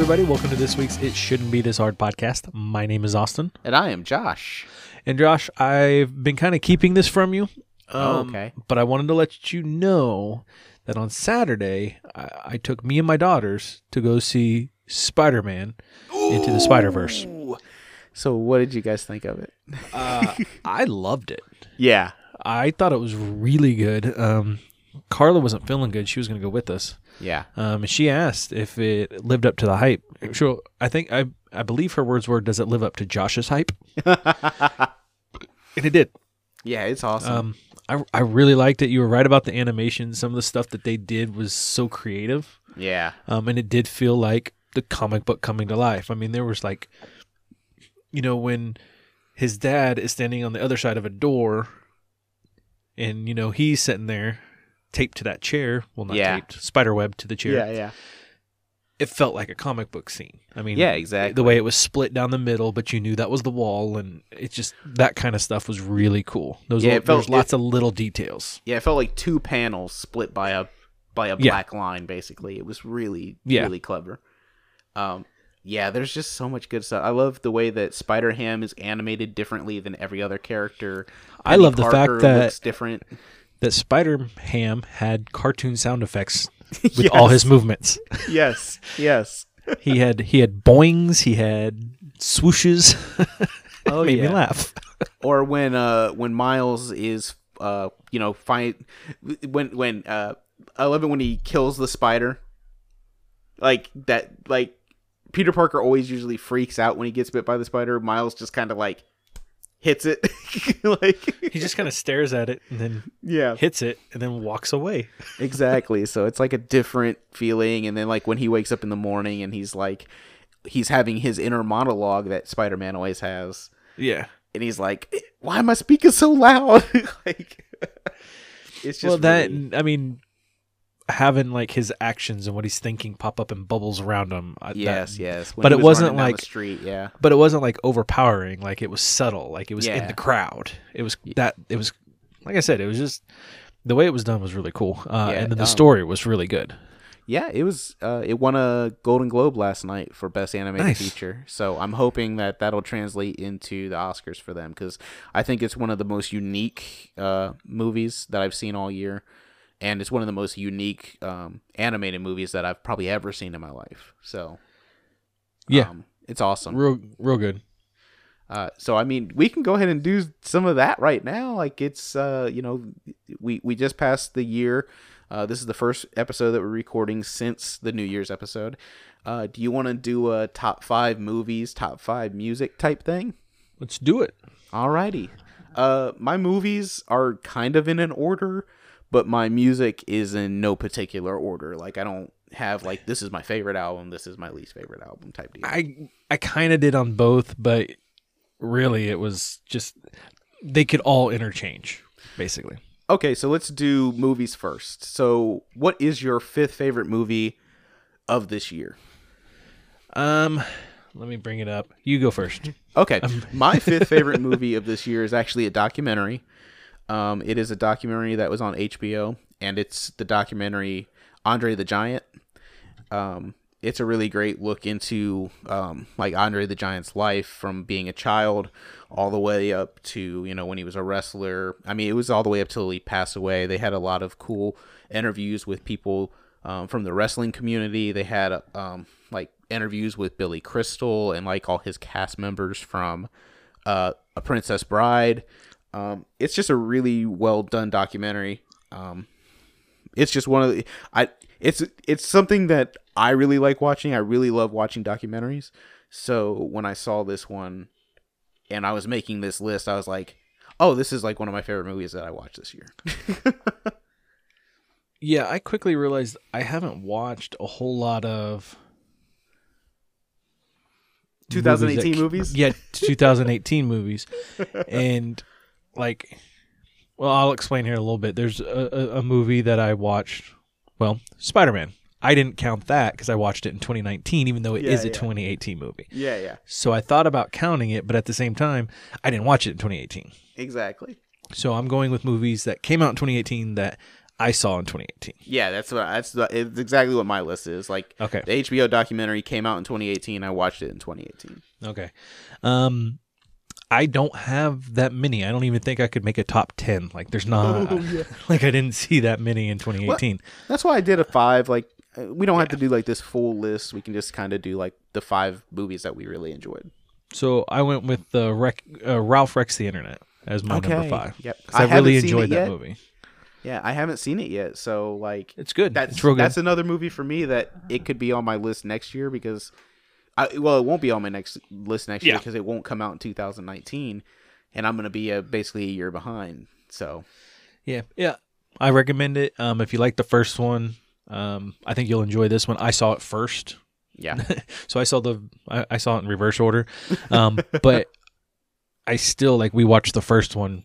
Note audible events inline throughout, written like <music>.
Everybody, welcome to this week's It Shouldn't Be This Hard podcast. My name is Austin. And I am Josh. And Josh, I've been kind of keeping this from you. Oh, um, okay. But I wanted to let you know that on Saturday, I, I took me and my daughters to go see Spider Man into the Spider Verse. So, what did you guys think of it? Uh, I loved it. <laughs> Yeah. I thought it was really good. Um, Carla wasn't feeling good. She was going to go with us. Yeah. Um, and she asked if it lived up to the hype. Sure, I think I I believe her words were, "Does it live up to Josh's hype?" <laughs> and it did. Yeah, it's awesome. Um, I I really liked it. You were right about the animation. Some of the stuff that they did was so creative. yeah. Um, and it did feel like the comic book coming to life. I mean, there was like, you know, when his dad is standing on the other side of a door, and you know he's sitting there, taped to that chair. Well, not Yeah. taped, spider web to the chair. Yeah, yeah. It felt like a comic book scene. I mean, Yeah, exactly. The way it was split down the middle, but you knew that was the wall, and it just that kind of stuff was really cool. Those Yeah, it felt- there's lots of little details. Yeah, it felt like two panels split by a by a Yeah. black line basically. It was really Yeah. really clever. Um yeah, there's just so much good stuff. I love the way that Spider Ham is animated differently than every other character. I love the fact Parker that- looks different. That Spider Ham had cartoon sound effects <laughs> with all his movements. <laughs> yes, yes. <laughs> he had he had boings, he had swooshes. Oh, made yeah. me laugh. or when uh when Miles is uh you know find when when uh I love it when he kills the spider like that like Peter Parker always usually freaks out when he gets bit by the spider Miles just kind of like hits it <laughs> like He just kind of stares at it and then yeah hits it and then walks away. <laughs> exactly so it's like a different feeling and then like when he wakes up in the morning and he's like he's having his inner monologue that Spider-Man always has Yeah. and he's like, "Why am I speaking so loud?" <laughs> like, it's just well, that really- I mean, having like his actions and what he's thinking pop up in bubbles around him. I- that- yes, yes. When but it was the like- street. Yeah, but it wasn't like overpowering. Like it was subtle. Like it was in the crowd. It was that. It was like I said. It was just the way it was done was really cool. Uh, Yeah, and then the um, story was really good. yeah. It was. Uh, it won a Golden Globe last night for best animated Nice. feature. So I'm hoping that that'll translate into the Oscars for them because I think it's one of the most unique uh, movies that I've seen all year, and it's one of the most unique um, animated movies that I've probably ever seen in my life. So Yeah, um, it's awesome. real, real good. Uh, so I mean, we can go ahead and do some of that right now. Like it's, uh, you know, we we just passed the year. Uh, this is the first episode that we're recording since the New Year's episode. Uh, do you want to do a top five movies, top five music type thing? Let's do it. Alrighty. Uh, my movies are kind of in an order, but my music is in no particular order. Like I don't have like this is my favorite album, this is my least favorite album type deal. I I kind of did on both, but really it was just they could all interchange basically. Okay, so let's do movies first. So, what is your fifth favorite movie of this year? Um, let me bring it up. You go first. Okay, my fifth <laughs> favorite movie of this year is actually a documentary. Um, it is a documentary that was on HBO, and it's the documentary Andre the Giant. Um, it's a really great look into um, like Andre the Giant's life from being a child all the way up to you know when he was a wrestler. I mean, it was all the way up till he passed away. They had a lot of cool interviews with people um, from the wrestling community. They had um, like interviews with Billy Crystal and like all his cast members from uh, A Princess Bride. Um, it's just a really well done documentary. Um, it's just one of the I it's it's something that I really like watching. I really love watching documentaries. So when I saw this one and I was making this list, I was like, "Oh, this is like one of my favorite movies that I watched this year." <laughs> Yeah, I quickly realized I haven't watched a whole lot of 2018 that- movies? Yeah, 2018 movies, <laughs> and like, well, I'll explain here a little bit. There's a, a, movie that I watched. Well, Spider Man. I didn't count that because I watched it in 2019, even though it is Yeah, a yeah. 2018 movie. yeah, yeah. So I thought about counting it, but at the same time, I didn't watch it in 2018. Exactly. So I'm going with movies that came out in 2018 that I saw in 2018. Yeah, that's what that's the, it's exactly what my list is. Like Okay. the HBO documentary came out in 2018. I watched it in 2018. Okay. Um, I don't have that many. I don't even think I could make a top 10. Like, there's not, <laughs> like, I didn't see that many in 2018. That's why I did a five. Like uh, we don't have to do like this full list. We can just kind of do like the five movies that we really enjoyed. So I went with the rec- uh, Ralph Breaks the Internet as my number five. Yep. I, haven't really enjoyed that yet. movie. Yeah, I haven't seen it yet. So like It's good. that's it's real good. that's another movie for me that it could be on my list next year because I well it won't be on my next list next year because it won't come out in 2019 and I'm going to be a, basically a year behind. So Yeah, yeah. I recommend it. Um, if you like the first one, um, I think you'll enjoy this one. I saw it first, yeah. <laughs> so I saw the I, I saw it in reverse order. Um, <laughs> but I still like we watched the first one.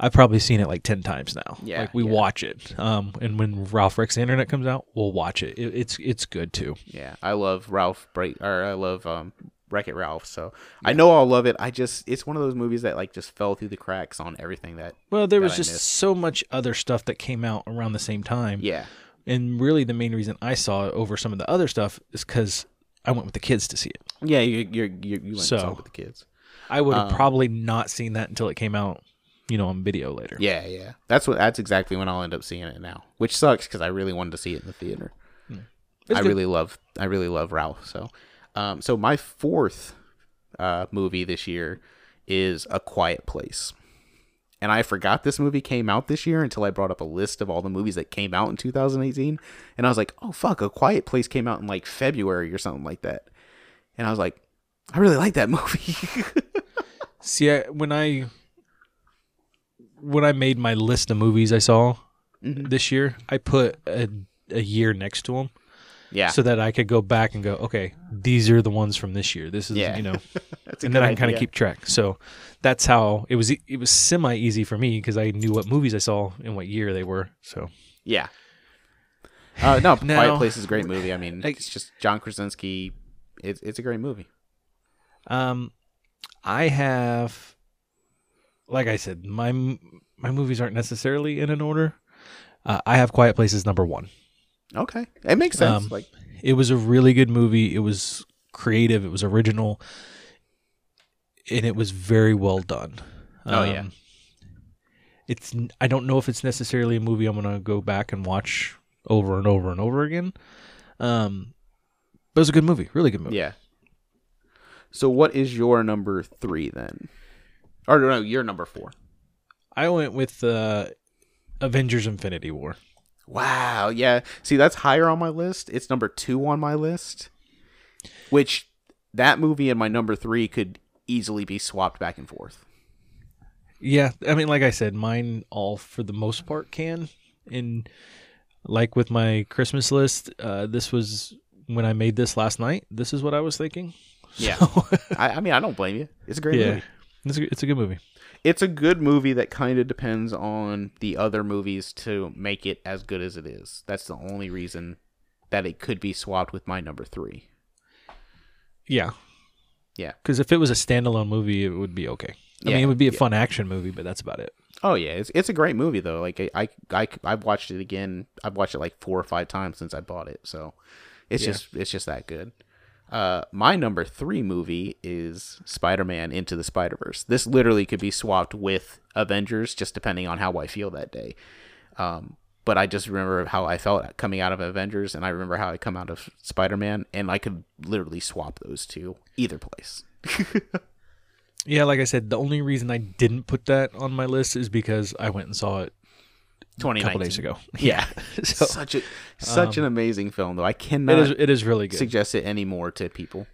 I've probably seen it like ten times now. Yeah, like we yeah. watch it. Um, and when Ralph Breaks the Internet comes out, we'll watch it. it it's it's good too. Yeah, I love Ralph Break or I love um Wreck It Ralph. So I know I'll love it. I just it's one of those movies that like just fell through the cracks on everything that Well, there that was I just missed. so much other stuff that came out around the same time. yeah And really, the main reason I saw it over some of the other stuff is because I went with the kids to see it. yeah you you you, you went So- to saw it with the kids. I would have Um, probably not seen that until it came out, you know, on video later. Yeah, yeah. That's what that's exactly when I'll end up seeing it now, which sucks because I really wanted to see it in the theater. It's I good. really love I really love Ralph. So, um, so my fourth uh, movie this year is A Quiet Place, and I forgot this movie came out this year until I brought up a list of all the movies that came out in 2018, and I was like, oh fuck, A Quiet Place came out in like February or something like that, and I was like, I really like that movie. <laughs> See, I, when I when I made my list of movies I saw Mhm. this year, I put a, a year next to them yeah, so that I could go back and go, okay, these are the ones from this year. This is, Yeah. you know, <laughs> and then I can kind of keep track. So that's how it was. It was semi easy for me because I knew what movies I saw and what year they were. So Yeah. Uh, no, <laughs> Now- Quiet Place is a great movie. I mean, Like- it's just John Krasinski. It's it's a great movie. Um, I have, like I said, my my movies aren't necessarily in an order. Uh, I have Quiet Places number one. Okay, it makes sense. Um, like, It was a really good movie. It was creative. It was original, and it was very well done. Oh, yeah. It's. I don't know if it's necessarily a movie I'm gonna go back and watch over and over and over again. Um, but it was a good movie. Really good movie. yeah. So, what is your number three then? Or no, you're number four. I went with uh, Avengers: Infinity War. Wow. Yeah. See, that's higher on my list. It's number two on my list. Which that movie and my number three could easily be swapped back and forth. Yeah, I mean, like I said, mine all for the most part can. And like with my Christmas list, uh, this was when I made this last night. This is what I was thinking. Yeah. So, <laughs> I, I mean, I don't blame you. It's a great yeah, movie. It's a, it's a good movie. it's a good movie that kind of depends on the other movies to make it as good as it is. That's the only reason that it could be swapped with my number three. Yeah, Yeah. Because if it was a standalone movie, it would be okay. I Yeah, mean, it would be a yeah. fun action movie, but that's about it. Oh yeah, it's it's a great movie though. Like I I I I've watched it again. I've watched it like four or five times since I bought it. So it's Yeah. just it's just that good. Uh, my number three movie is Spider-Man Into the Spider-Verse. This literally could be swapped with Avengers, just depending on how I feel that day. Um, but I just remember how I felt coming out of Avengers, and I remember how I come out of Spider-Man, and I could literally swap those two either place. <laughs> Yeah, like I said, the only reason I didn't put that on my list is because I went and saw it a 2019. couple days ago. <laughs> Yeah, <laughs> so such a such an amazing film though. I cannot it is it is really good. suggest it anymore to people.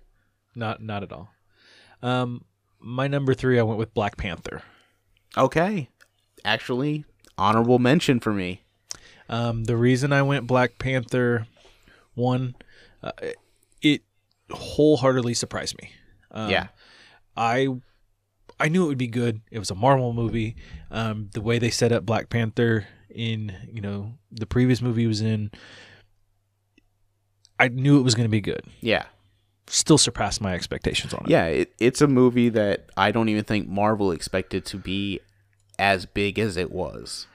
Not not at all. Um, my number three, I went with Black Panther. Okay, actually, honorable mention for me. Um, the reason I went Black Panther, one, uh, it wholeheartedly surprised me. Um, Yeah. I I knew it would be good. It was a Marvel movie. Um, the way they set up Black Panther in you know the previous movie he was in, I knew it was going to be good. Yeah, Still surpassed my expectations on it. yeah, it, it's a movie that I don't even think Marvel expected to be as big as it was.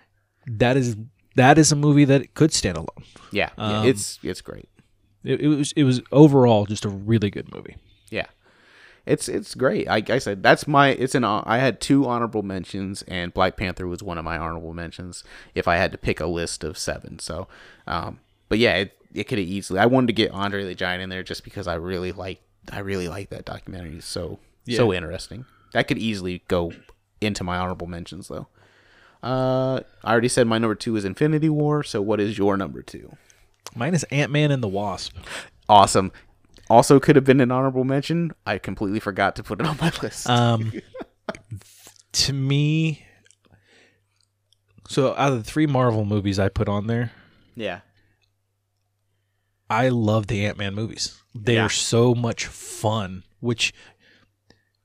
that is that is a movie that could stand alone. Yeah, yeah Um, it's it's great. It, it was it was overall just a really good movie. Yeah, it's it's great. Like I said, that's my it's an I had two honorable mentions, and Black Panther was one of my honorable mentions. If I had to pick a list of seven, so um, but yeah, it it could have easily. I wanted to get Andre the Giant in there just because I really like I really like that documentary. It's so so interesting. That could easily go into my honorable mentions though. Uh, I already said my number two is Infinity War. So what is your number two? Mine is Ant Man and the Wasp. Awesome. Also, could have been an honorable mention. I completely forgot to put it on my list. Um, <laughs> to me, so out of the three Marvel movies I put on there, yeah. I love the Ant Man movies. They Yeah. are so much fun, which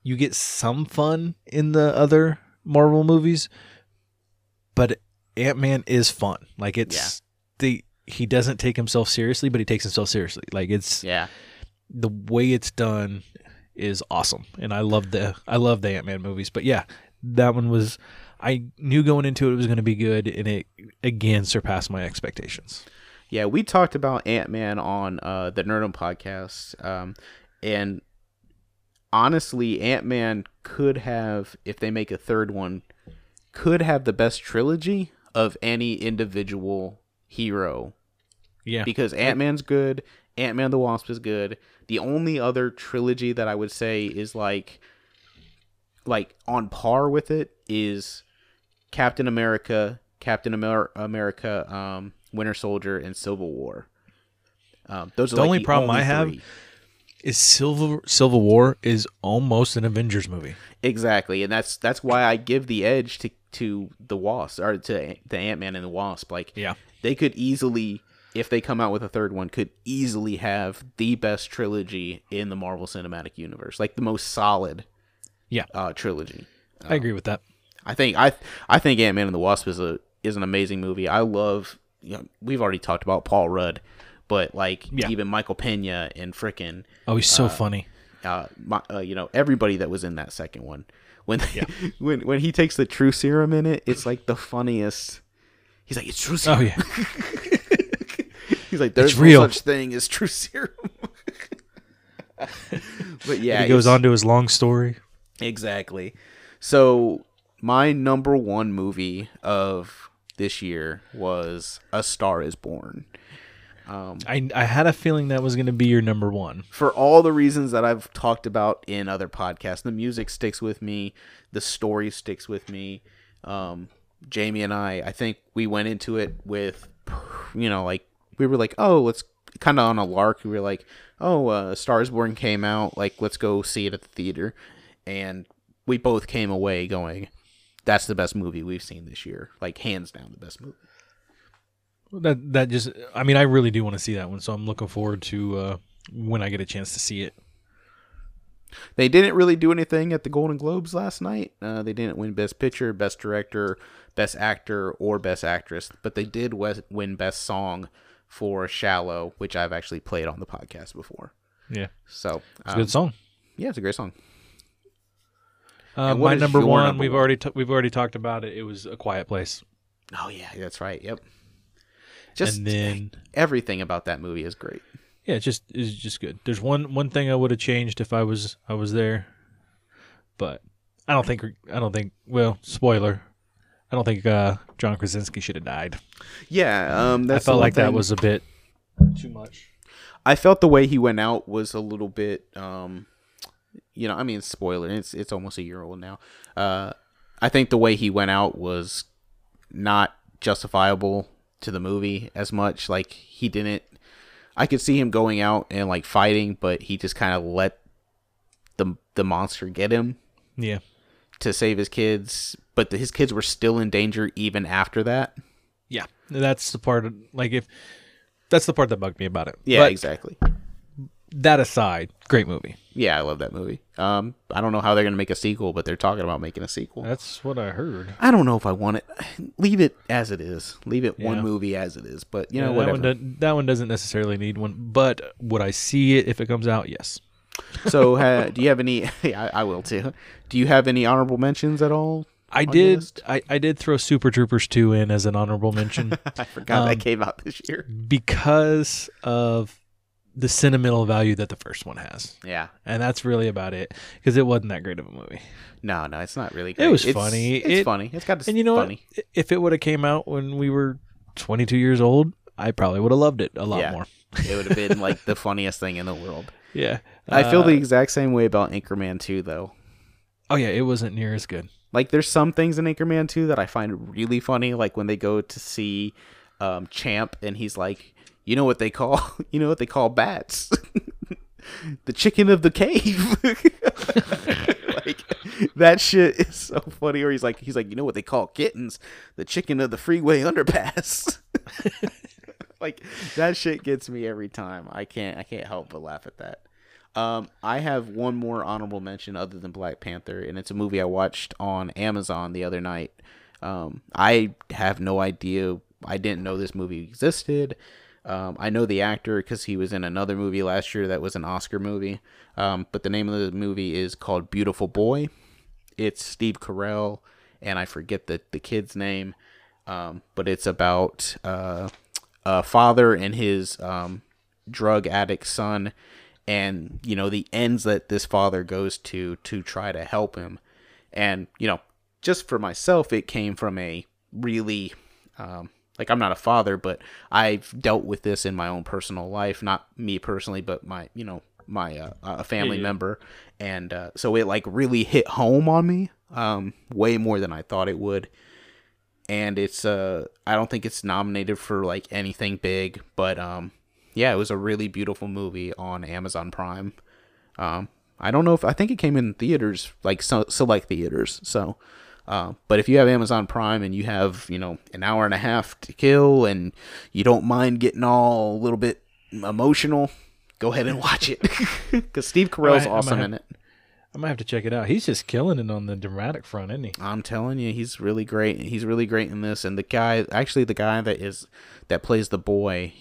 you get some fun in the other Marvel movies, but Ant Man is fun. Like it's the he doesn't take himself seriously, but he takes himself seriously. Like it's Yeah. The way it's done is awesome, and I love the I love the Ant Man movies. But yeah, that one was I knew going into it it was going to be good, and it again surpassed my expectations. Yeah, we talked about Ant Man on uh, the Nerdum podcast, um, and honestly, Ant Man could have, if they make a third one, could have the best trilogy of any individual hero Yeah, because Ant Man's good, Ant Man the Wasp is good. The only other trilogy that I would say is like, like on par with it is Captain America, Captain Amer- America, um, Winter Soldier, and Civil War. Um, those are The like only problem I have- three. is Civil Civil War is almost an Avengers movie. exactly, and that's that's why I give the edge to to the Wasp or to the Ant Man and the Wasp. Like, Yeah. they could easily if they come out with a third one could easily have the best trilogy in the marvel cinematic universe like the most solid Yeah. uh trilogy I agree with that. i think i i think ant-man and the wasp is a is an amazing movie i love you know we've already talked about paul rudd but like Yeah. even michael pena and frickin' Oh, he's so funny. uh, my, uh, you know everybody that was in that second one when <laughs> when when he takes the true serum in it it's like the funniest he's like it's true serum Oh yeah, <laughs> He's like, there's no real. such thing as true <laughs> serum. but yeah, he goes on to his long story. exactly. So my number one movie of this year was A Star Is Born. I I had a feeling that was going to be your number one. For all the reasons that I've talked about in other podcasts, the music sticks with me, the story sticks with me. Um, Jamie and I, I think we went into it with, you know, like we were like, oh, let's kind of on a lark. We were like, oh, uh, Stars Born came out, like let's go see it at the theater, and we both came away going, that's the best movie we've seen this year, like hands down the best movie. That that just I mean I really do want to see that one, so I'm looking forward to uh, when I get a chance to see it. They didn't really do anything at the Golden Globes last night. Uh, they didn't win Best Picture, Best Director, Best Actor, or Best Actress, but they did win Best Song for "Shallow," which I've actually played on the podcast before. Yeah, So, it's a um, good song. yeah, it's a great song. Uh, my number one, number we've one? already t- we've already talked about it. It was a quiet place, Oh yeah, that's right. Yep. Just and then everything about that movie is great. yeah, it's just it's just good. There's one one thing I would have changed if I was I was there, but I don't think I don't think well spoiler. I don't think uh, John Krasinski should have died. Yeah, um, that's I felt like that was a bit too much. I felt the way he went out was a little bit, um, you know, I mean, spoiler. It's it's almost a year old now. Uh, I think the way he went out was not justifiable to the movie as much. Like he didn't. I could see him going out and like fighting, but he just kind of let the the monster get him Yeah, to save his kids. But the, his kids were still in danger even after that. yeah. That's the part. Of, like if that's the part that bugged me about it. Yeah, But exactly. that aside, great movie. Yeah, I love that movie. Um, I don't know how they're gonna make a sequel, but they're talking about making a sequel. That's what I heard. I don't know if I want it. Leave it as it is. Leave it one movie as it is. But you Yeah, know, that whatever. one, doesn't, that one doesn't necessarily need one, but would I see it if it comes out? Yes. so, uh, do you have any? <laughs> Yeah, I, I will too. Do you have any honorable mentions at all? I did. I, I did throw Super Troopers two in as an honorable mention <laughs> I forgot Um, that came out this year. because of the sentimental value that the first one has, Yeah. and that's really about it. Because it wasn't that great of a movie. No, no, it's not really. It was It's- funny. It's It- funny. It's got. This And you know funny. what? If it would have came out when we were 22 years old, I probably would have loved it a lot Yeah. more. It would have been like the <laughs> funniest thing in the world. Yeah. I feel Uh, the exact same way about Anchorman 2, though. Oh yeah, it wasn't near as good. Like, there's some things in Anchorman 2 that I find really funny, like when they go to see um, Champ and he's like, you know what they call, <laughs> you know what they call bats? <laughs> the chicken of the cave. <laughs> like that shit is so funny. Or he's like, he's like, you know what they call kittens? The chicken of the freeway underpass. like that shit gets me every time. I can't, I can't help but laugh at that. Um, I have one more honorable mention other than Black Panther, and it's a movie I watched on Amazon the other night. Um, I have no idea. I didn't know this movie existed. Um, I know the actor because he was in another movie last year that was an Oscar movie. Um, but the name of the movie is called Beautiful Boy. It's Steve Carell, and I forget the, the kid's name. Um, but it's about uh, a father and his um, drug addict son, and you know the ends that this father goes to to try to help him. And you know, just for myself, it came from a really um, like I'm not a father, but I've dealt with this in my own personal life. Not me personally, but my you know my uh, a family Yeah, yeah. member, and uh, so it like really hit home on me, um, way more than I thought it would. And it's uh, I don't think it's nominated for like anything big, but um, yeah, it was a really beautiful movie on Amazon Prime. Um, I don't know if I think it came in theaters, like so, select theaters. So, uh, but if you have Amazon Prime and you have you know an hour and a half to kill and you don't mind getting all a little bit emotional, go ahead and watch it <laughs> because Steve Carell's I awesome have- in it. I might have to check it out. He's just killing it on the dramatic front, isn't he? I'm telling you, he's really great. He's really great in this. And the guy, actually, the guy that is that plays the boy,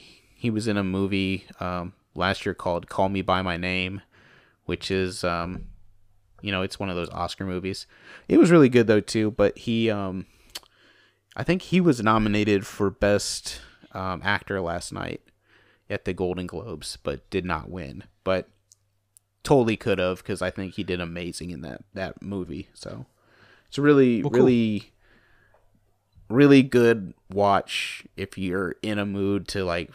he was in a movie um, last year called "Call Me by My Name," which is, um, you know, it's one of those Oscar movies. It was really good though too. But he, um, I think he was nominated for best um, actor last night at the Golden Globes, but did not win. But totally could have because I think he did amazing in that that movie. So it's a really Well, cool. really really good watch if you're in a mood to like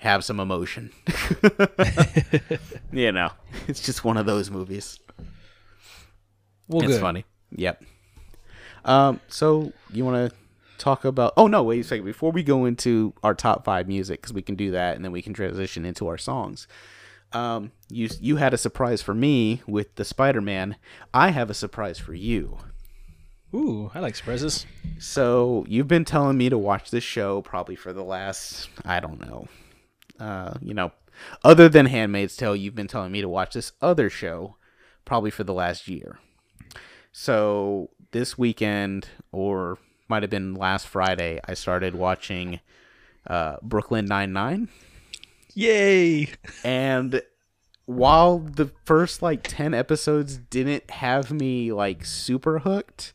have some emotion. <laughs> you know, it's just one of those movies. Well, it's good. funny. Yep. Um. So you want to talk about? Oh no! Wait a second. Before we go into our top five music, because we can do that, and then we can transition into our songs. Um. You you had a surprise for me with the Spider Man. I have a surprise for you. Ooh, I like surprises. So you've been telling me to watch this show probably for the last I don't know. Uh, you know, other than Handmaid's Tale, you've been telling me to watch this other show probably for the last year. So this weekend or might have been last Friday, I started watching uh, Brooklyn Nine Nine, Yay! and while the first like 10 episodes didn't have me like super hooked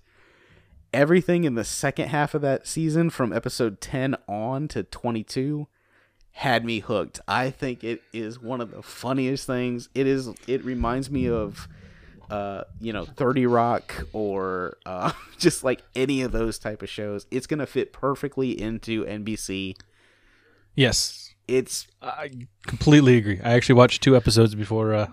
everything in the second half of that season from episode 10 on to 22 had me hooked i think it is one of the funniest things it is it reminds me of uh you know 30 rock or uh <laughs> just like any of those type of shows it's gonna fit perfectly into nbc Yes, it's I completely agree. I actually watched two episodes before uh,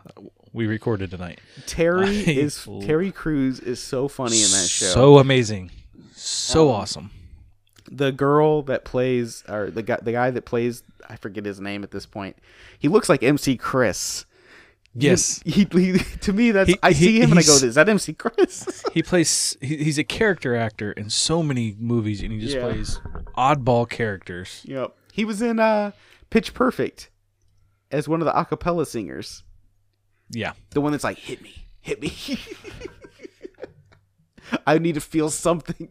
we recorded tonight. Terry <laughs> I is Terry Crews is so funny in that show. So amazing, so Um, awesome. The girl that plays or the guy the guy that plays I forget his name at this point. He looks like MC Chris. Yes, He, he, <laughs> to me that's He- I he- see him and I go, "Is that MC Chris?" <laughs> he plays. He, he's a character actor in so many movies, and he just Yeah. plays oddball characters. yep. He was in uh Pitch Perfect as one of the acapella singers. Yeah, The one that's like, "Hit me. Hit me." <laughs> I need to feel something.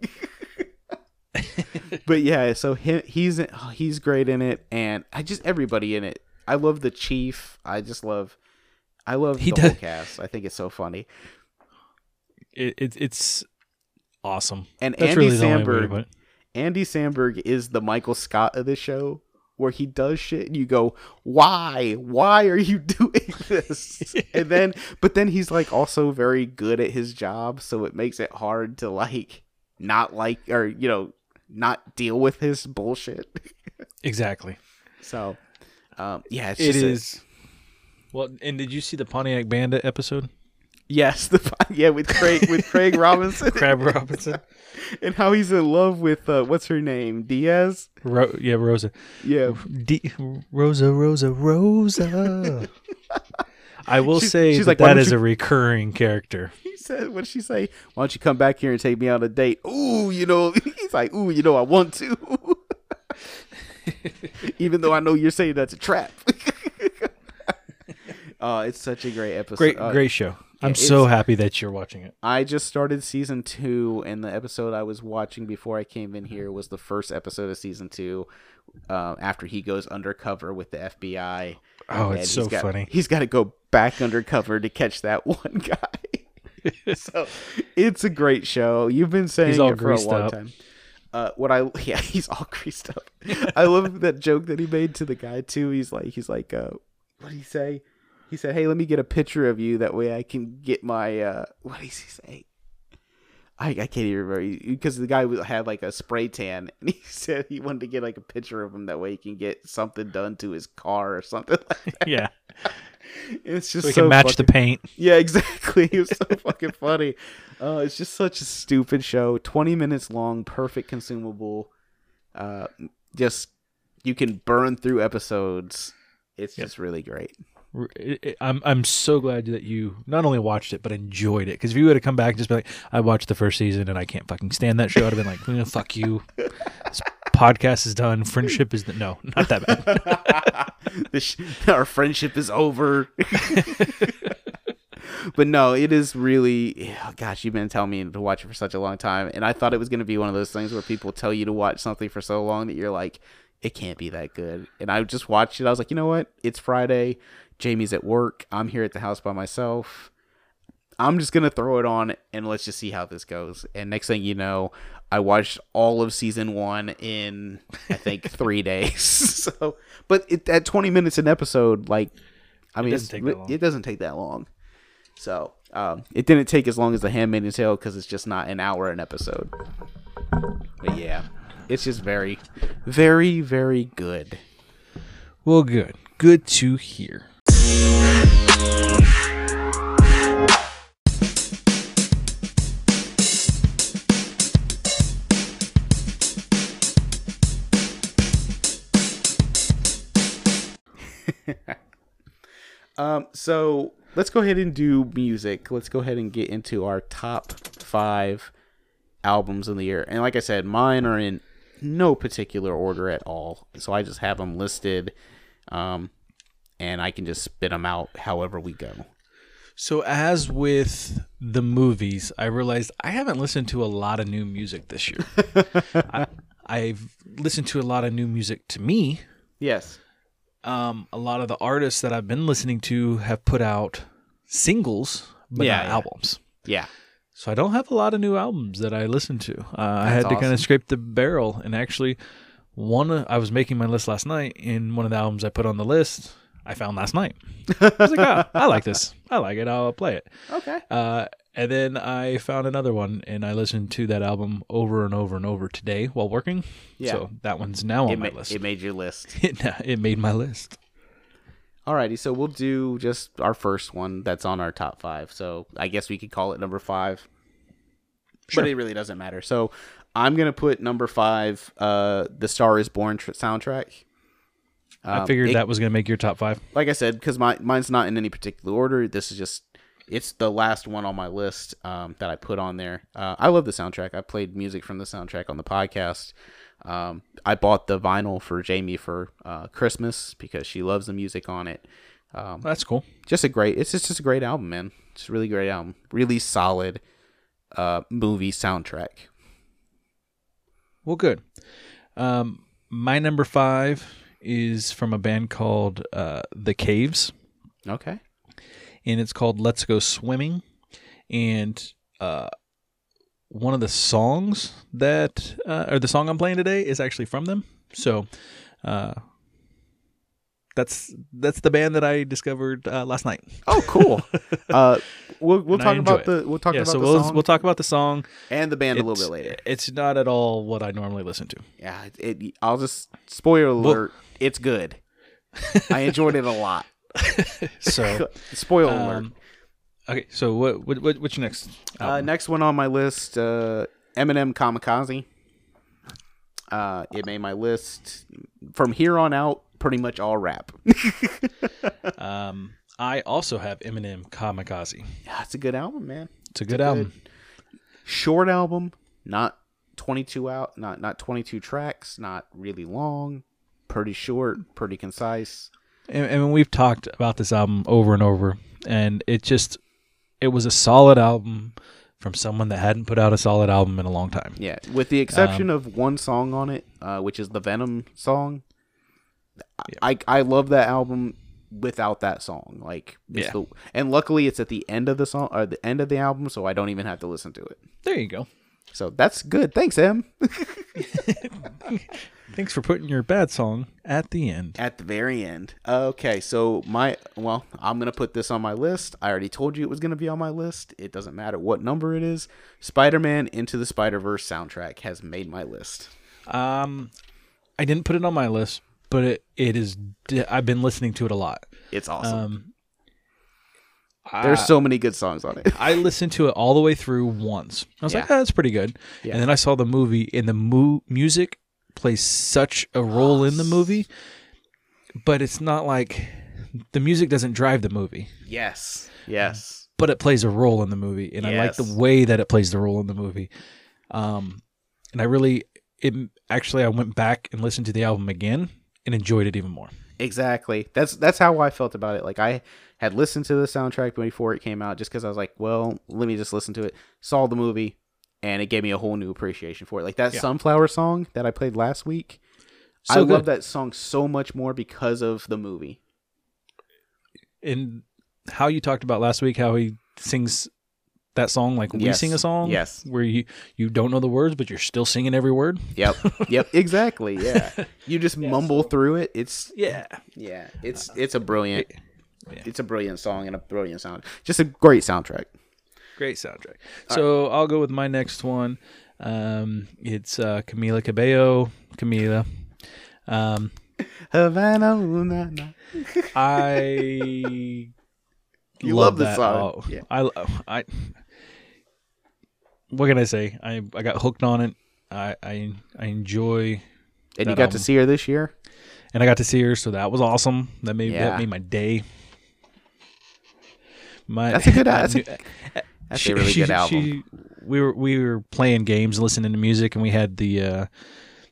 <laughs> but yeah, so he, he's he's great in it, and I just everybody in it. I love the chief. I just love, I love He the whole does- cast. I think it's so funny. it, it, it's awesome. And That's Andy really the Samberg. Andy Samberg is the Michael Scott of this show, where he does shit and you go, "Why? Why are you <laughs> doing this?" and then, but then he's like also very good at his job, so it makes it hard to like not like or you know not deal with his bullshit. <laughs> Exactly. so, um, yeah, it's It a- Well, and did you see the Pontiac Bandit episode? yes, the <laughs> yeah with Craig with Craig <laughs> Robinson Crab Robinson. and how he's in love with uh, what's her name Diaz. Ro- yeah, Rosa. Yeah, D- Rosa, Rosa, Rosa. I will She's- say she's that like, "Why that is you-" a recurring <laughs> character. he said, "What did she say? Why don't you come back here and take me on a date?" Ooh, you know, <laughs> he's like, "Ooh, you know, I want to." <laughs> Even though I know you're saying that's a trap. Oh, it's such a great episode. Great, Uh, great show. I'm so happy that you're watching it. I just started season two, and the episode I was watching before I came in here was the first episode of season two. Uh, after he goes undercover with the FBI. Oh, it's so got- funny. He's got to go back undercover to catch that <laughs> one guy. <laughs> so it's a great show. You've been saying it for a long up. time. Uh, what I <laughs> yeah, he's all greased up. I love that joke that he made to the guy too. He's like, he's like, uh, what did he say? He said, "Hey, let me get a picture of you. That way, I can get my uh, what does he say? I, I can't even remember because the guy had like a spray tan, and he said he wanted to get like a picture of him. That way, he can get something done to his car or something like that. Yeah, It's just so we so can match fucking- the paint. yeah, exactly. <laughs> It was so fucking funny. Uh, it's just such a stupid show. Twenty minutes long, perfect consumable. Uh, just you can burn through episodes. It's Yep. just really great. R- it- it- I'm I'm so glad that you not only watched it but enjoyed it. Because if you would have come back and just be like, I watched the first season and I can't fucking stand that show, I'd have been like, "Eh, fuck you. <laughs> Podcast is done. Friendship is no, not that bad. <laughs> Our friendship is over. <laughs> but no, it is really. oh, Gosh, you've been telling me to watch it for such a long time, and I thought it was going to be one of those things where people tell you to watch something for so long that you're like, it can't be that good. And I just watched it. I was like, you know what? It's Friday. Jamie's at work. I'm here at the house by myself. I'm just gonna throw it on and let's just see how this goes. And next thing you know, I watched all of season one in I think <laughs> three days. <laughs> so, but it, at 20 minutes an episode, like, I mean, doesn't take that it doesn't take that long. So, um, it didn't take as long as The Handmaid's Tale because it's just not an hour an episode. But yeah, it's just very, very, very good. well, good, good to hear. <laughs> Um, so let's go ahead and do music. Let's go ahead and get into our top five albums of the year. And like I said, mine are in no particular order at all. So I just have them listed, um, and I can just spit them out however we go. So, as with the movies, I realized I haven't listened to a lot of new music this year. <laughs> I, I've listened to a lot of new music to me. Yes. Um, a lot of the artists that I've been listening to have put out singles, but Yeah, not yeah. albums. Yeah. So I don't have a lot of new albums that I listen to. Uh, I had to kind of scrape the barrel, and actually, one I was making my list last night, and one of the albums I put on the list I found last night. I was like, oh, I like this. I like it. I'll play it. <laughs> Okay. Uh, and then I found another one, and I listened to that album over and over and over today while working. Yeah. So that one's now on It, my ma- list. it made your list. <laughs> It, it made my list. Alrighty, so we'll do just our first one that's on our top five. So I guess we could call it number five. Sure. But it really doesn't matter. So I'm gonna put number five, uh, the Star Is Born tr- soundtrack. I Um, figured it- that was going to make your top five. like I said, because my mine's not in any particular order. This is just it's the last one on my list um, that I put on there. Uh, I love the soundtrack. I played music from the soundtrack on the podcast. Um, I bought the vinyl for Jamie for uh, Christmas because she loves the music on it. Um, That's cool. just a great. It's just, just a great album, man. It's a really great album. Really solid uh, movie soundtrack. Well, good. Um, my number five is from a band called uh, The Caves. Okay. And it's called Let's Go Swimming. And uh, one of the songs that, uh, or the song I'm playing today, is actually from them. So, uh, that's that's the band that I discovered uh, last night. Oh, cool. <laughs> uh, we'll we'll And talk about the we'll talk yeah, about so the we'll song we'll talk about the song and the band a little bit later. It's not at all what I normally listen to. Yeah, it, it- I'll just spoiler alert. It's good. <laughs> I enjoyed it a lot. <laughs> So, <laughs> Spoiler alert. um, okay. So what what, what what's your next? Uh, next one on my list, uh, Eminem Kamikaze. Uh, it made my list. From here on out, pretty much all rap. <laughs> um, I also have Eminem Kamikaze. yeah, it's a good album, man. It's a good album. Short album, not 22 out, not not 22 tracks, not really long, pretty short, pretty concise. And, and we've talked about this album over and over, and it just it was a solid album from someone that hadn't put out a solid album in a long time. Yeah, with the exception of one song on it, uh, which is the Venom song. I I love that album without that song. Like, Yeah. the, and luckily it's at the end of the song or the end of the album, so I don't even have to listen to it. There you go. So that's good. Thanks, Em. <laughs> Thanks for putting your bad song at the end. At the very end. Okay, so my well, I'm gonna put this on my list. I already told you it was gonna be on my list. It doesn't matter what number it is. Spider-Man Into the Spider-Verse soundtrack has made my list. Um, I didn't put it on my list, but it, it is. I've been listening to it a lot. It's awesome. Um, There's so many good songs on it. I listened to it all the way through once. I was like, oh, that's pretty good. Yeah. And then I saw the movie, and the mu- music plays such a role in the movie, but it's not like the music doesn't drive the movie, Yes. Yes. but it plays a role in the movie, and I like Yes. the way that it plays the role in the movie. Um, and I really, it actually, I went back and listened to the album again and enjoyed it even more. Exactly. That's that's how I felt about it. Like I had listened to the soundtrack before it came out just because I was like, well, let me just listen to it. Saw the movie, and it gave me a whole new appreciation for it. Like that Yeah. Sunflower song that I played last week. I So love that song so much more because of the movie. And how you talked about last week, how he sings that song like we Yes. sing a song, Yes. where you you don't know the words, but you're still singing every word. Yep. yep. <laughs> Exactly. Yeah. You just mumble through it. It's Yeah, yeah. It's it's a brilliant. Yeah. It's a brilliant song and a brilliant sound. Just a great soundtrack. great soundtrack. So I'll go with my next one. Um, it's uh, Camila Cabello. Camila. Um, Havana. ooh, na, na. I <laughs> You love this that. song. Oh, Yeah. I I. What can I say? I I got hooked on it. I I I enjoy, And you got album. to see her this year. and I got to see her, so that was awesome. That made Yeah. that made my day. My That's a good- <laughs> that's a- That's she- a really she- good album. she- we were we were playing games, listening to music, and we had the uh,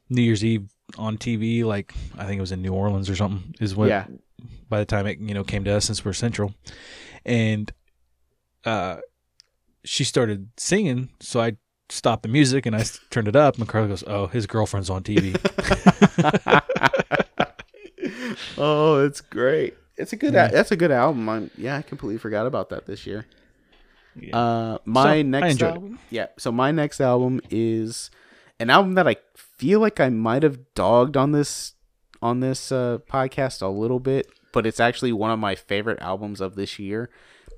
New Year's Eve on TV. Like I think it was in New Orleans or something. Is what Yeah. by the time it you know came to us since we're central, and uh, she started singing, so I stopped the music and I turned it up. And Carla goes, "Oh, his girlfriend's on TV." <laughs> oh, it's great. It's a good. Yeah. That's a good album. i yeah, I completely forgot about that this year. Yeah. Uh, my So, next it. album. Yeah, so my next album is an album that I feel like I might have dogged on this on this uh, podcast a little bit, but it's actually one of my favorite albums of this year.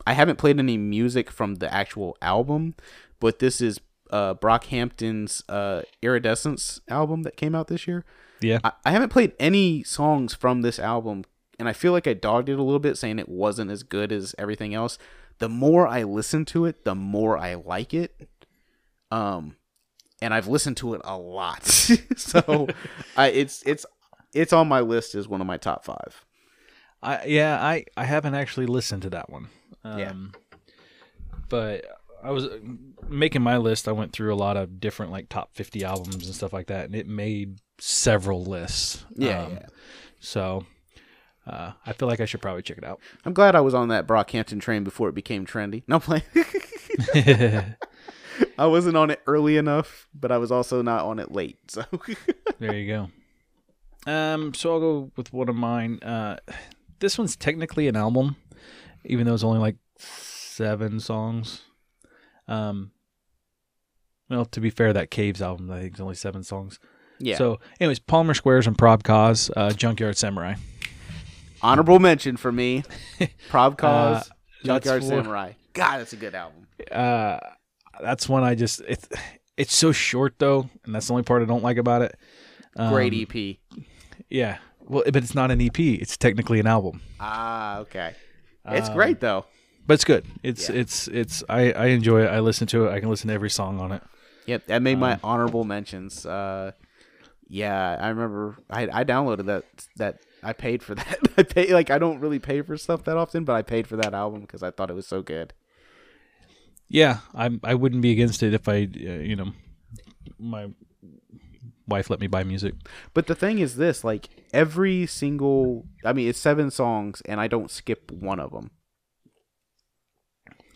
I haven't played any music from the actual album, but this is uh, Brockhampton's uh, Iridescence album that came out this year. yeah, I, I haven't played any songs from this album, and I feel like I dogged it a little bit, saying it wasn't as good as everything else. The more I listen to it, the more I like it. Um, and I've listened to it a lot, <laughs> so I it's it's it's on my list as one of my top five. I yeah, I I haven't actually listened to that one. Um, Yeah. But I was making my list. I went through a lot of different like top 50 albums and stuff like that and it made several lists. Yeah, Um, yeah. So uh, I feel like I should probably check it out. I'm glad I was on that Brockhampton train before it became trendy. No play. <laughs> I wasn't on it early enough, but I was also not on it late. So there you go. Um, so I'll go with one of mine. Uh, this one's technically an album, even though it's only like seven songs. Um, Well, to be fair, that Caves album I think is only seven songs. Yeah. So, anyways, Palmer Squares and Prob Cause, uh, Junkyard Samurai. honorable mention for me, <laughs> Prob Cause, Uh, Junkyard Samurai. God, that's a good album. Uh, that's one I just it's it's so short though, and that's the only part I don't like about it. Um, Great EP. Yeah. Well, but it's not an EP. It's technically an album. Ah, okay. It's Um, great though. But it's good. It's Yeah. it's it's I I enjoy it. I listen to it. I can listen to every song on it. Yep, that made um, my honorable mentions. Uh, yeah, I remember I I downloaded that that I paid for <laughs> that. I pay like I don't really pay for stuff that often, but I paid for that album because I thought it was so good. Yeah, I I wouldn't be against it if I uh, you know my wife let me buy music. But the thing is this, like every single I mean, it's seven songs and I don't skip one of them.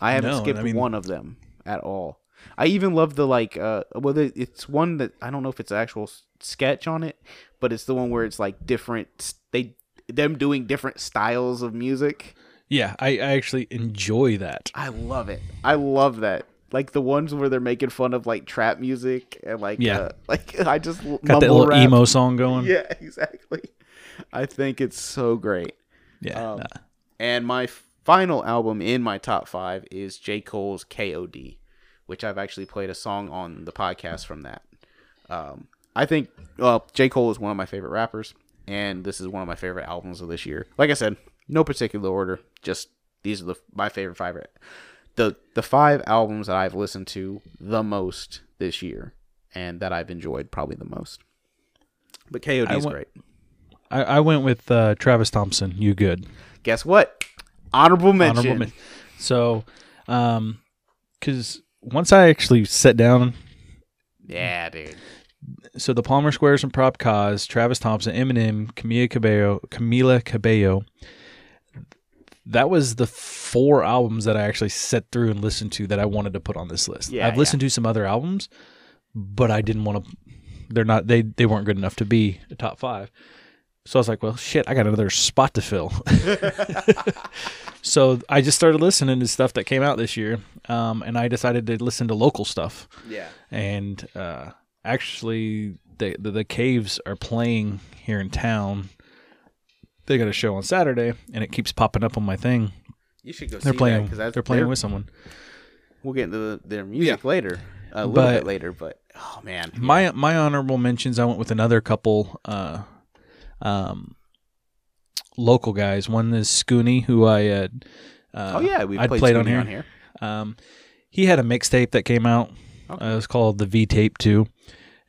I haven't No, skipped I mean- one of them at all. I even love the like uh well the, it's one that I don't know if it's an actual sketch on it, but it's the one where it's like different they them doing different styles of music. Yeah, I, I actually enjoy that. I love it. I love that. Like the ones where they're making fun of like trap music and like Yeah. uh, <laughs> like I just Got that little rap. emo song going. <laughs> Yeah, exactly. I think it's so great. Yeah. Um, nah. And my final album in my top five is J. Cole's KOD, which I've actually played a song on the podcast from that. Um, I think, well, J. Cole is one of my favorite rappers, and this is one of my favorite albums of this year. Like I said, no particular order, just these are the my favorite five. The the five albums that I've listened to the most this year, and that I've enjoyed probably the most. But KOD is great. I, I went with uh, Travis Thompson. You good? Guess what? Honorable mention. Honorable men- So, um, because once I actually sat down, Yeah, dude. so the Palmer Squares and Prob Cause, Travis Thompson, Eminem, Camila Cabello, Camila Cabello. That was the four albums that I actually sat through and listened to that I wanted to put on this list. Yeah, I've listened to some other albums, but I didn't want to. They're not. They they weren't good enough to be a top five. So I was like, well, shit, I got another spot to fill. <laughs> so I just started listening to stuff that came out this year, um, and I decided to listen to local stuff. Yeah. And uh, actually, the, the the Caves are playing here in town. They got a show on Saturday, and it keeps popping up on my thing. You should go They're see playing. that they're playing with someone. We'll get into the, their music later, a little But- bit later. But oh man, My my honorable mentions. I went with another couple. Uh, um, local guys. One is Scooney, who I had. Uh, oh yeah, we played, played on here. on here. Um, he had a mixtape that came out. Okay. Uh, it was called the V Tape Two.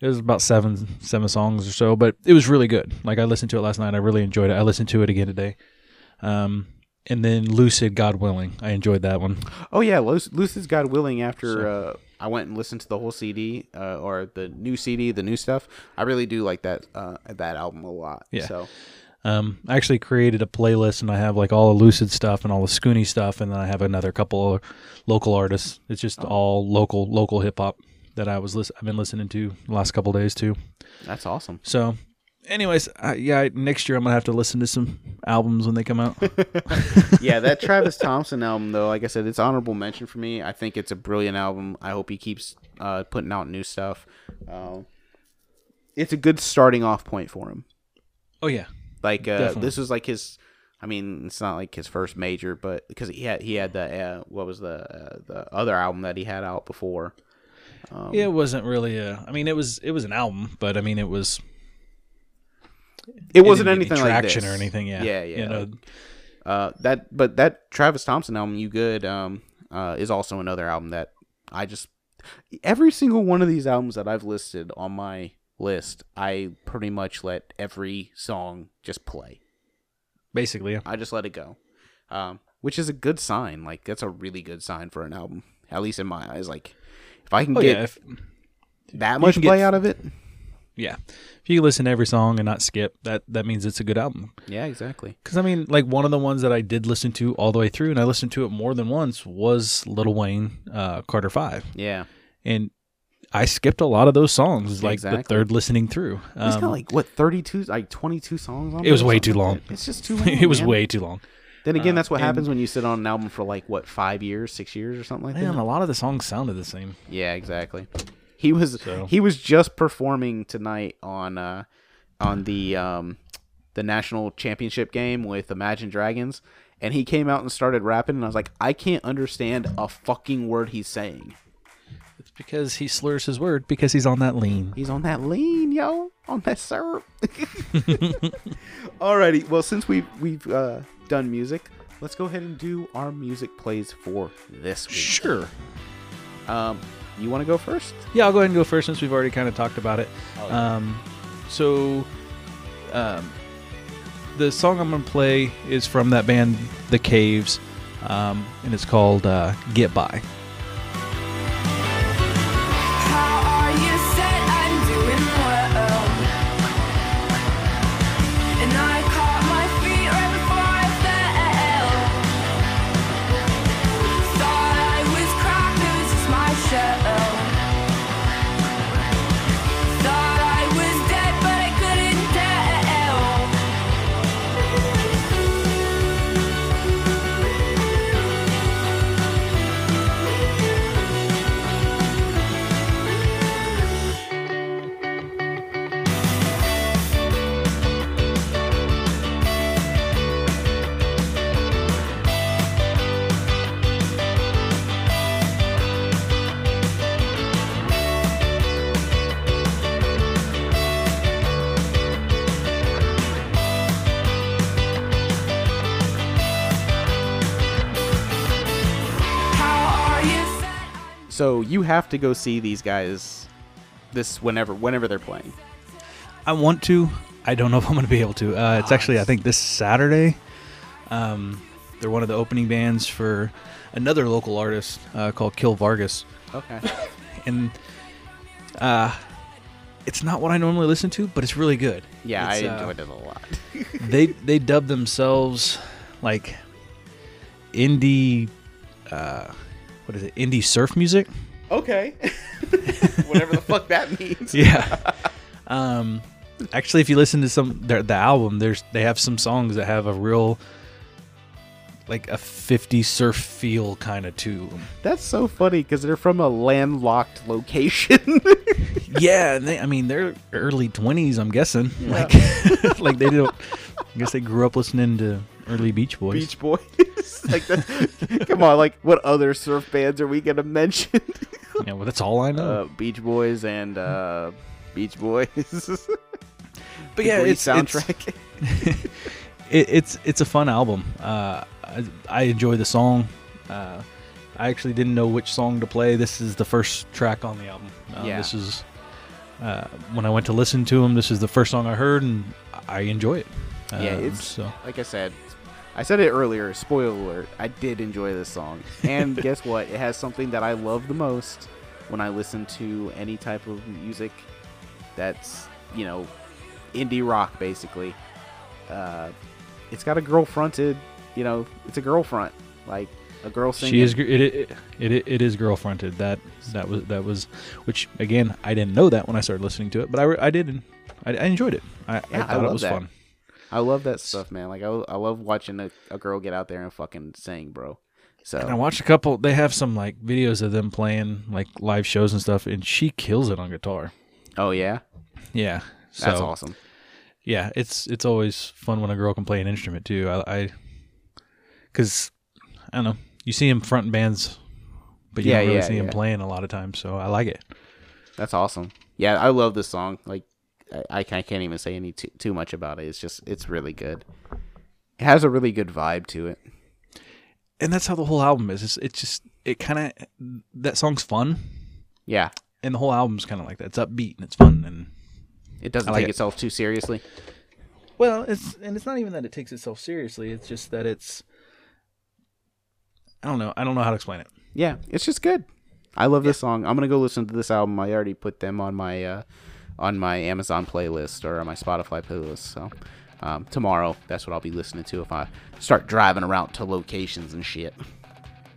It was about seven seven songs or so, but it was really good. Like I listened to it last night. I really enjoyed it. I listened to it again today. Um, and then Lucid, God willing, I enjoyed that one. Oh yeah, Luc- Lucid's God Willing. After uh, I went and listened to the whole CD uh, or the new CD, the new stuff, I really do like that uh, that album a lot. Yeah. So Um, I actually created a playlist, and I have like all the Lucid stuff and all the Scooney stuff, and then I have another couple of local artists. It's just all local local hip hop that I was lis- I've been listening to the last couple days too. that's awesome. So, anyways, I, yeah, I- next year I'm gonna have to listen to some albums when they come out. <laughs> yeah, that Travis Thompson album, though, like I said, it's honorable mention for me. I think it's a brilliant album. I hope he keeps uh, putting out new stuff. Um, it's a good starting off point for him. oh yeah, Like uh, this was like his. I mean, it's not like his first major, but because he had he had the uh, what was the uh, the other album that he had out before. Um, it wasn't really a. I mean, it was it was an album, but I mean, it was it wasn't anything any like traction this. or anything. Yeah, yeah, yeah. You know, Uh, that but that Travis Thompson album, "You Good," um, uh, is also another album that I just every single one of these albums that I've listed on my list, I pretty much let every song just play. basically, yeah. I just let it go, um, which is a good sign. Like that's a really good sign for an album, at least in my eyes. Like if I can Oh get yeah, if, that much can get- play out of it, yeah. If you listen to every song and not skip, that that means it's a good album. yeah, exactly. Because I mean, like one of the ones that I did listen to all the way through, and I listened to it more than once, was Lil Wayne, uh, Carter Five, Yeah, and I skipped a lot of those songs, like Exactly. the third listening through. it's got Um, like what thirty two, like twenty two songs on It was way too long. It's just too <laughs> long. it was man. way too long. Then again, Uh, that's what happens when you sit on an album for like what five years, six years, or something like Man, that. a lot of the songs sounded the same. Yeah, exactly. He was So- he was just performing tonight on uh on the um the national championship game with Imagine Dragons and he came out and started rapping and I was like I can't understand a fucking word he's saying. It's because he slurs his word because he's on that lean. He's on that lean, yo, on that syrup. <laughs> <laughs> Alrighty, well since we've we've uh, done music, let's go ahead and do our music plays for this week. Sure. Um, you want to go first? Yeah, I'll go ahead and go first since we've already kind of talked about it. Oh, yeah. Um, so, um, the song I'm gonna play is from that band, The Caves, um, and it's called uh, "Get By." So you have to go see these guys this whenever whenever they're playing. I want to. I don't know if I'm going to be able to. Uh, it's actually, I think, this Saturday. Um, they're one of the opening bands for another local artist uh, called Kill Vargas. Okay. <laughs> and uh, it's not what I normally listen to, but it's really good. Yeah, It's, I uh, enjoyed it a lot. <laughs> they they dub themselves like indie. Uh, what is it? Indie surf music. okay. <laughs> Whatever the fuck that means. <laughs> Yeah. um, actually, if you listen to some their, the album, there's they have some songs that have a real like a 50 surf feel kind of too. That's so funny because they're from a landlocked location. <laughs> yeah, and they, I mean they're early 20s. I'm guessing. Like like they don't. I guess they grew up listening to early Beach Boys. Beach Boys. <laughs> like, that, come on, like what other surf bands are we gonna mention? <laughs> Yeah, well, that's all I know. uh, Beach Boys and uh, Beach Boys. <laughs> but yeah, Great it's it's- soundtrack. it, it's it's a fun album. Uh, I, I enjoy the song. Uh, I actually didn't know which song to play. This is the first track on the album. Uh, Yeah. This is uh, when I went to listen to them. This is the first song I heard, and I enjoy it. Yeah, Um, it's so like I said. I said it earlier. Spoiler alert! I did enjoy this song, <laughs> and guess what? It has something that I love the most when I listen to any type of music that's you know indie rock, basically. Uh, it's got a girl fronted. You know, it's a girl front, like a girl singing. she is it, it it it is girl fronted. That that was that was which again I didn't know that when I started listening to it, but I, I did I, I enjoyed it. I, Yeah, I I thought love it was that. fun. I love that stuff, man. Like I, I love watching a, a girl get out there and fucking sing, bro. So And I watched a couple. They have some like videos of them playing like live shows and stuff, and she kills it on guitar. oh yeah, Yeah, so, that's awesome. Yeah, it's it's always fun when a girl can play an instrument too. I, because I, don't know, you see him fronting bands, but you Yeah, don't really yeah, see him yeah. playing a lot of times. So I like it. That's awesome. Yeah, I love this song. Like, I, I can't even say any too, too much about it. It's just, it's really good. It has a really good vibe to it. And that's how the whole album is. It's, it's just it kind of that song's fun, Yeah, and the whole album's kind of like that. It's upbeat and it's fun and it doesn't like take it. itself too seriously. Well, it's and it's not even that it takes itself seriously. It's just that it's I don't know. I don't know how to explain it. Yeah, it's just good. I love this song. I'm gonna go listen to this album. I already put them on my uh, on my Amazon playlist or on my Spotify playlist. So um, tomorrow, that's what I'll be listening to if I start driving around to locations and shit.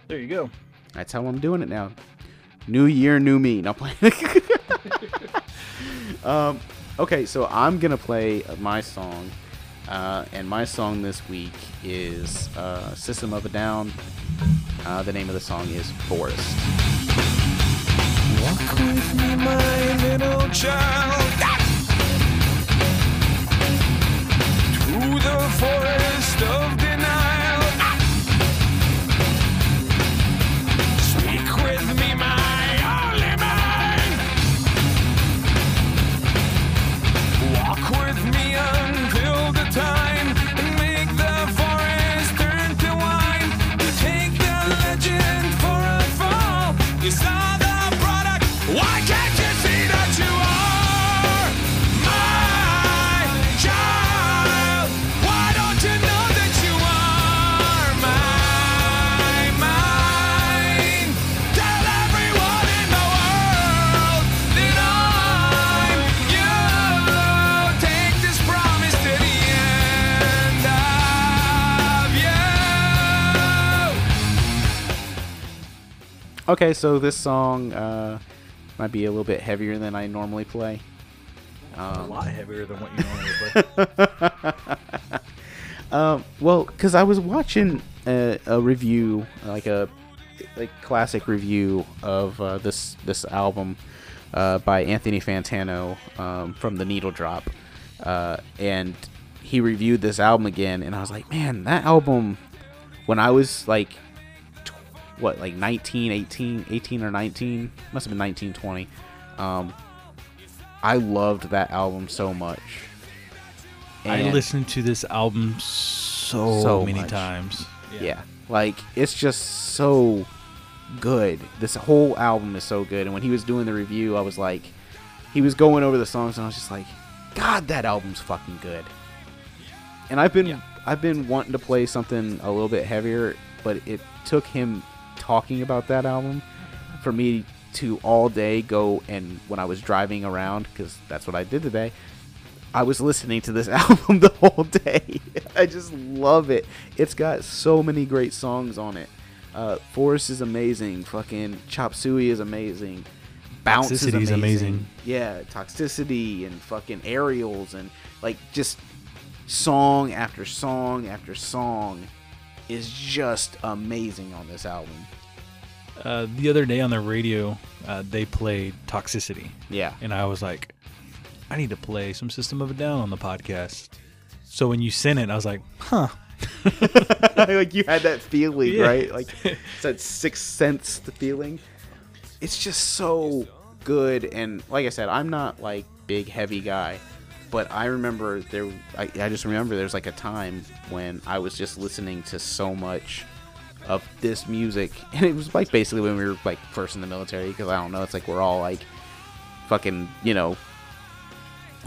There you go. That's how I'm doing it now. New year, new me. No playing. <laughs> um, okay, so I'm gonna play my song, uh, and my song this week is uh, "System of a Down." Uh, the name of the song is "Forest." Walk with me, my little child. The forest of Okay, so this song uh, might be a little bit heavier than I normally play. a lot heavier than what you normally play. <laughs> Um, well, because I was watching a, a review, like a like classic review of uh, this this album uh, by Anthony Fantano um, from the Needle Drop, uh, and he reviewed this album again, and I was like, man, that album when I was like what like 19 18 18 or 19 must have been 19 20 um i loved that album so much. I listened to this album so, So many much. times. yeah. like it's just so good. This whole album is so good. And when he was doing the review i was like he was going over the songs and i was just like god that album's fucking good. And i've been i've been wanting to play something a little bit heavier but it took him talking about that album for me to all day go and when i was driving around because that's what i did today I was listening to this <laughs> album the whole day. I just love it. It's got so many great songs on it. Uh, Forest is amazing. Fucking Chop Suey is amazing. Bounce is amazing. is amazing. Yeah, Toxicity and fucking Aerials and like just song after song after song is just amazing on this album. Uh, the other day on the radio, uh, they played Toxicity. Yeah. And I was like, I need to play some System of a Down on the podcast. So when you sent it, I was like, huh. <laughs> like you had that feeling, Yeah. right? Like <laughs> it's that sixth sense the feeling. It's just so good, and like I said, I'm not like big heavy guy, but I remember there. I, I just remember there's like a time when I was just listening to so much of this music, <laughs> and it was like basically when we were like first in the military, because I don't know, it's like we're all like fucking, you know,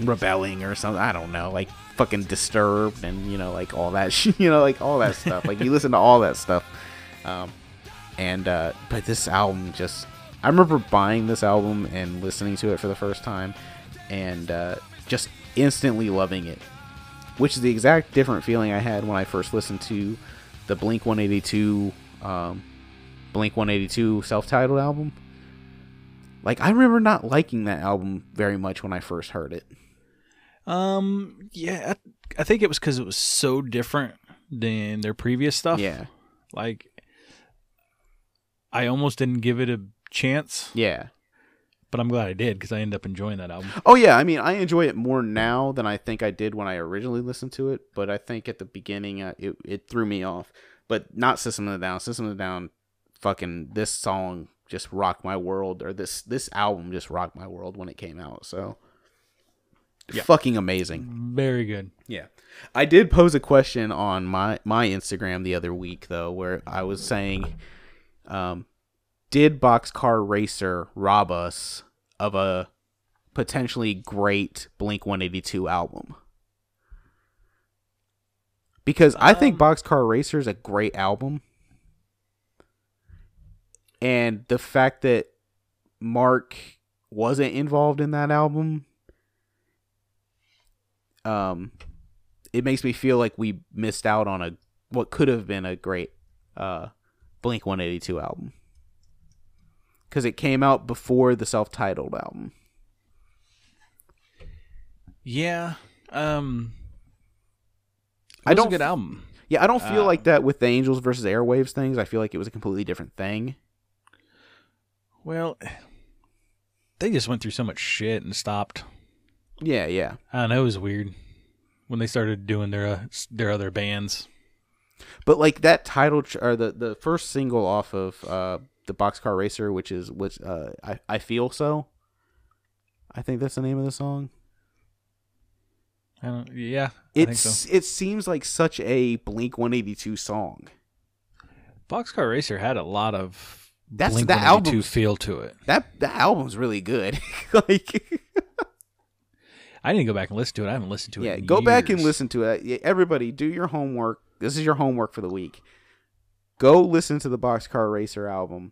rebelling or something. I don't know, like fucking disturbed and you know, like all that, <laughs> sh- you know, like all that stuff. Like you listen to all that stuff, um, and uh, but this album just, I remember buying this album and listening to it for the first time, and uh, just instantly loving it, which is the exact different feeling I had when I first listened to the Blink 182, um, Blink 182 self-titled album. Like I remember not liking that album very much when I first heard it. Um, yeah, I, I think it was because it was so different than their previous stuff. Yeah. Like, I almost didn't give it a chance, Yeah. But I'm glad I did because I ended up enjoying that album. Oh yeah, I mean, I enjoy it more now than I think I did when I originally listened to it. But I think at the beginning, uh, it it threw me off. But not System of the Down. System of the Down, fucking this song just rocked my world, or this this album just rocked my world when it came out. So, fucking amazing. Very good. Yeah. I did pose a question on my my Instagram the other week though where I was saying um did Boxcar Racer rob us of a potentially great Blink 182 album? Because I think Boxcar Racer is a great album. And the fact that Mark wasn't involved in that album um it makes me feel like we missed out on a what could have been a great uh Blink 182 album. Cuz it came out before the self-titled album. Yeah. Um, I don't a good album. Yeah, I don't feel Uh, like that with the Angels versus Airwaves things. I feel like it was a completely different thing. Well, they just went through so much shit and stopped. Yeah, yeah. I know. It was weird when they started doing their uh, their other bands. But like that title tr- or the the first single off of uh the Boxcar Racer, which is which uh I I feel so. I think that's the name of the song. I don't. Yeah, I think It's so. it seems like such a Blink One Eighty Two song. Boxcar Racer had a lot of That's- Blink that 182 album's- feel to it. That that album's really good. <laughs> like I didn't go back and listen to it. I haven't listened to it. yeah, go back and listen to it. Everybody, do your homework. This is your homework for the week. Go listen to the Boxcar Racer album,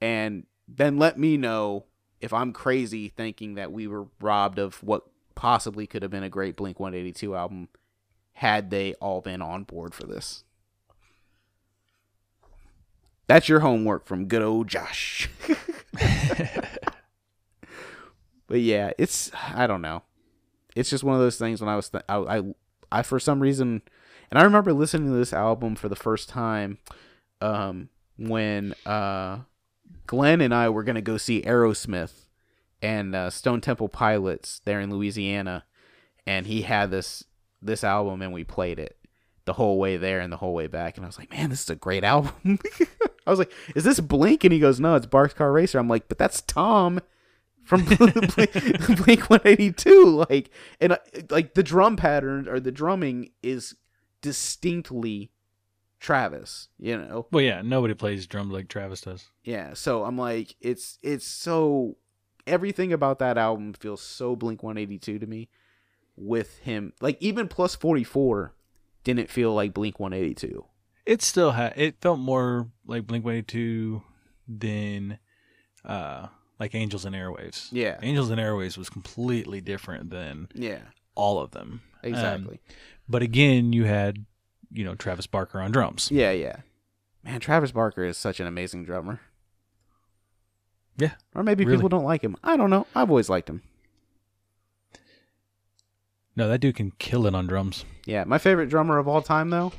and then let me know if I'm crazy thinking that we were robbed of what possibly could have been a great Blink 182 album had they all been on board for this. That's your homework from good old Josh. <laughs> <laughs> but yeah, it's I don't know. It's just one of those things when I was th- I, I I for some reason and I remember listening to this album for the first time um when uh Glenn and I were going to go see Aerosmith and uh, Stone Temple Pilots there in Louisiana and he had this this album and we played it the whole way there and the whole way back and I was like, "Man, this is a great <laughs> album." I was like, "Is this Blink?" And he goes, "No, it's Boxcar Racer." I'm like, "But that's Tom from <laughs> Blink 182." Like and like the drum pattern or the drumming is distinctly Travis, you know. Well, yeah, nobody plays drums like Travis does. Yeah, so I'm like, it's it's so everything about that album feels so Blink 182 to me. With him, like even plus 44 didn't feel like Blink 182. It still had. It felt more like Blink 182 than uh like Angels and Airwaves. Yeah, Angels and Airwaves was completely different than yeah, all of them. Um, exactly. but again, you had you know Travis Barker on drums. yeah, yeah. Man, Travis Barker is such an amazing drummer. Yeah, Or maybe Really. people don't like him. I don't know. I've always liked him. No, that dude can kill it on drums. Yeah, my favorite drummer of all time though,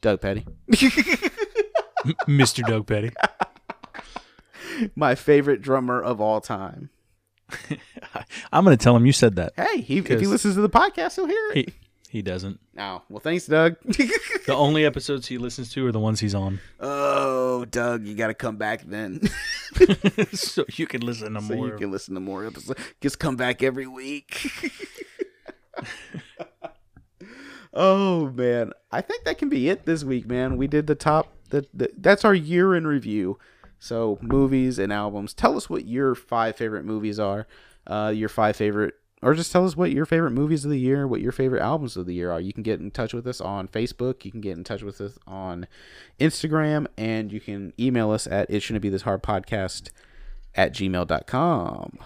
Doug Petty. Mr. Doug Petty. <laughs> my favorite drummer of all time. <laughs> I'm gonna tell him you said that. Hey, he, if he listens to the podcast, he'll hear it. He he doesn't. No. Well, thanks, Doug. <laughs> The only episodes he listens to are the ones he's on, oh, Doug, you got to come back then, <laughs> <laughs> so you can listen to so more. you can listen to more episodes. Just come back every week. oh man, I think that can be it this week, man. We did the top. The, the that's our year in review. So movies and albums. Tell us what your five favorite movies are. Uh, your five favorite, or just tell us what your favorite movies of the year, what your favorite albums of the year are. You can get in touch with us on Facebook. You can get in touch with us on Instagram, and you can email us at it shouldn't be this hard podcast at gmail.com.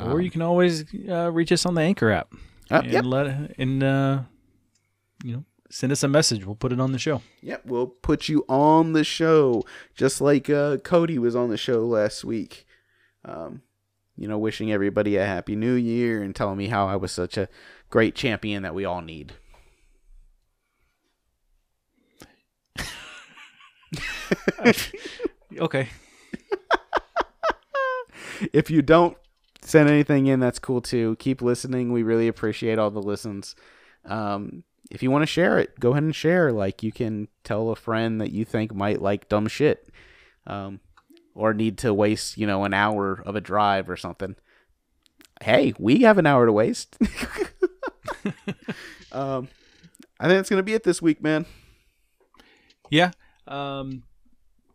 or you can always uh, reach us on the Anchor app Uh, and yep. let and uh, you know send us a message. We'll put it on the show. Yep, we'll put you on the show, just like uh, Cody was on the show last week. Um, you know, wishing everybody a happy new year and telling me how I was such a great champion that we all need. <laughs> Okay. <laughs> If you don't send anything in, that's cool too. Keep listening. We really appreciate all the listens. Um, if you want to share it, go ahead and share. Like you can tell a friend that you think might like dumb shit, um, or need to waste you know an hour of a drive or something. Hey, we have an hour to waste. <laughs> um, I think that's gonna be it this week, man. Yeah. Um,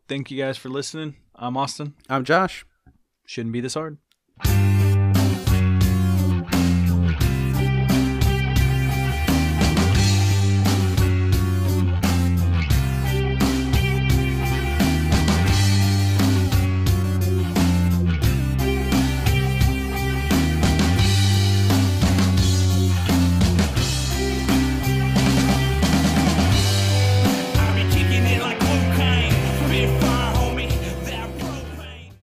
thank you guys for listening. I'm Austin. I'm Josh. Shouldn't be this hard.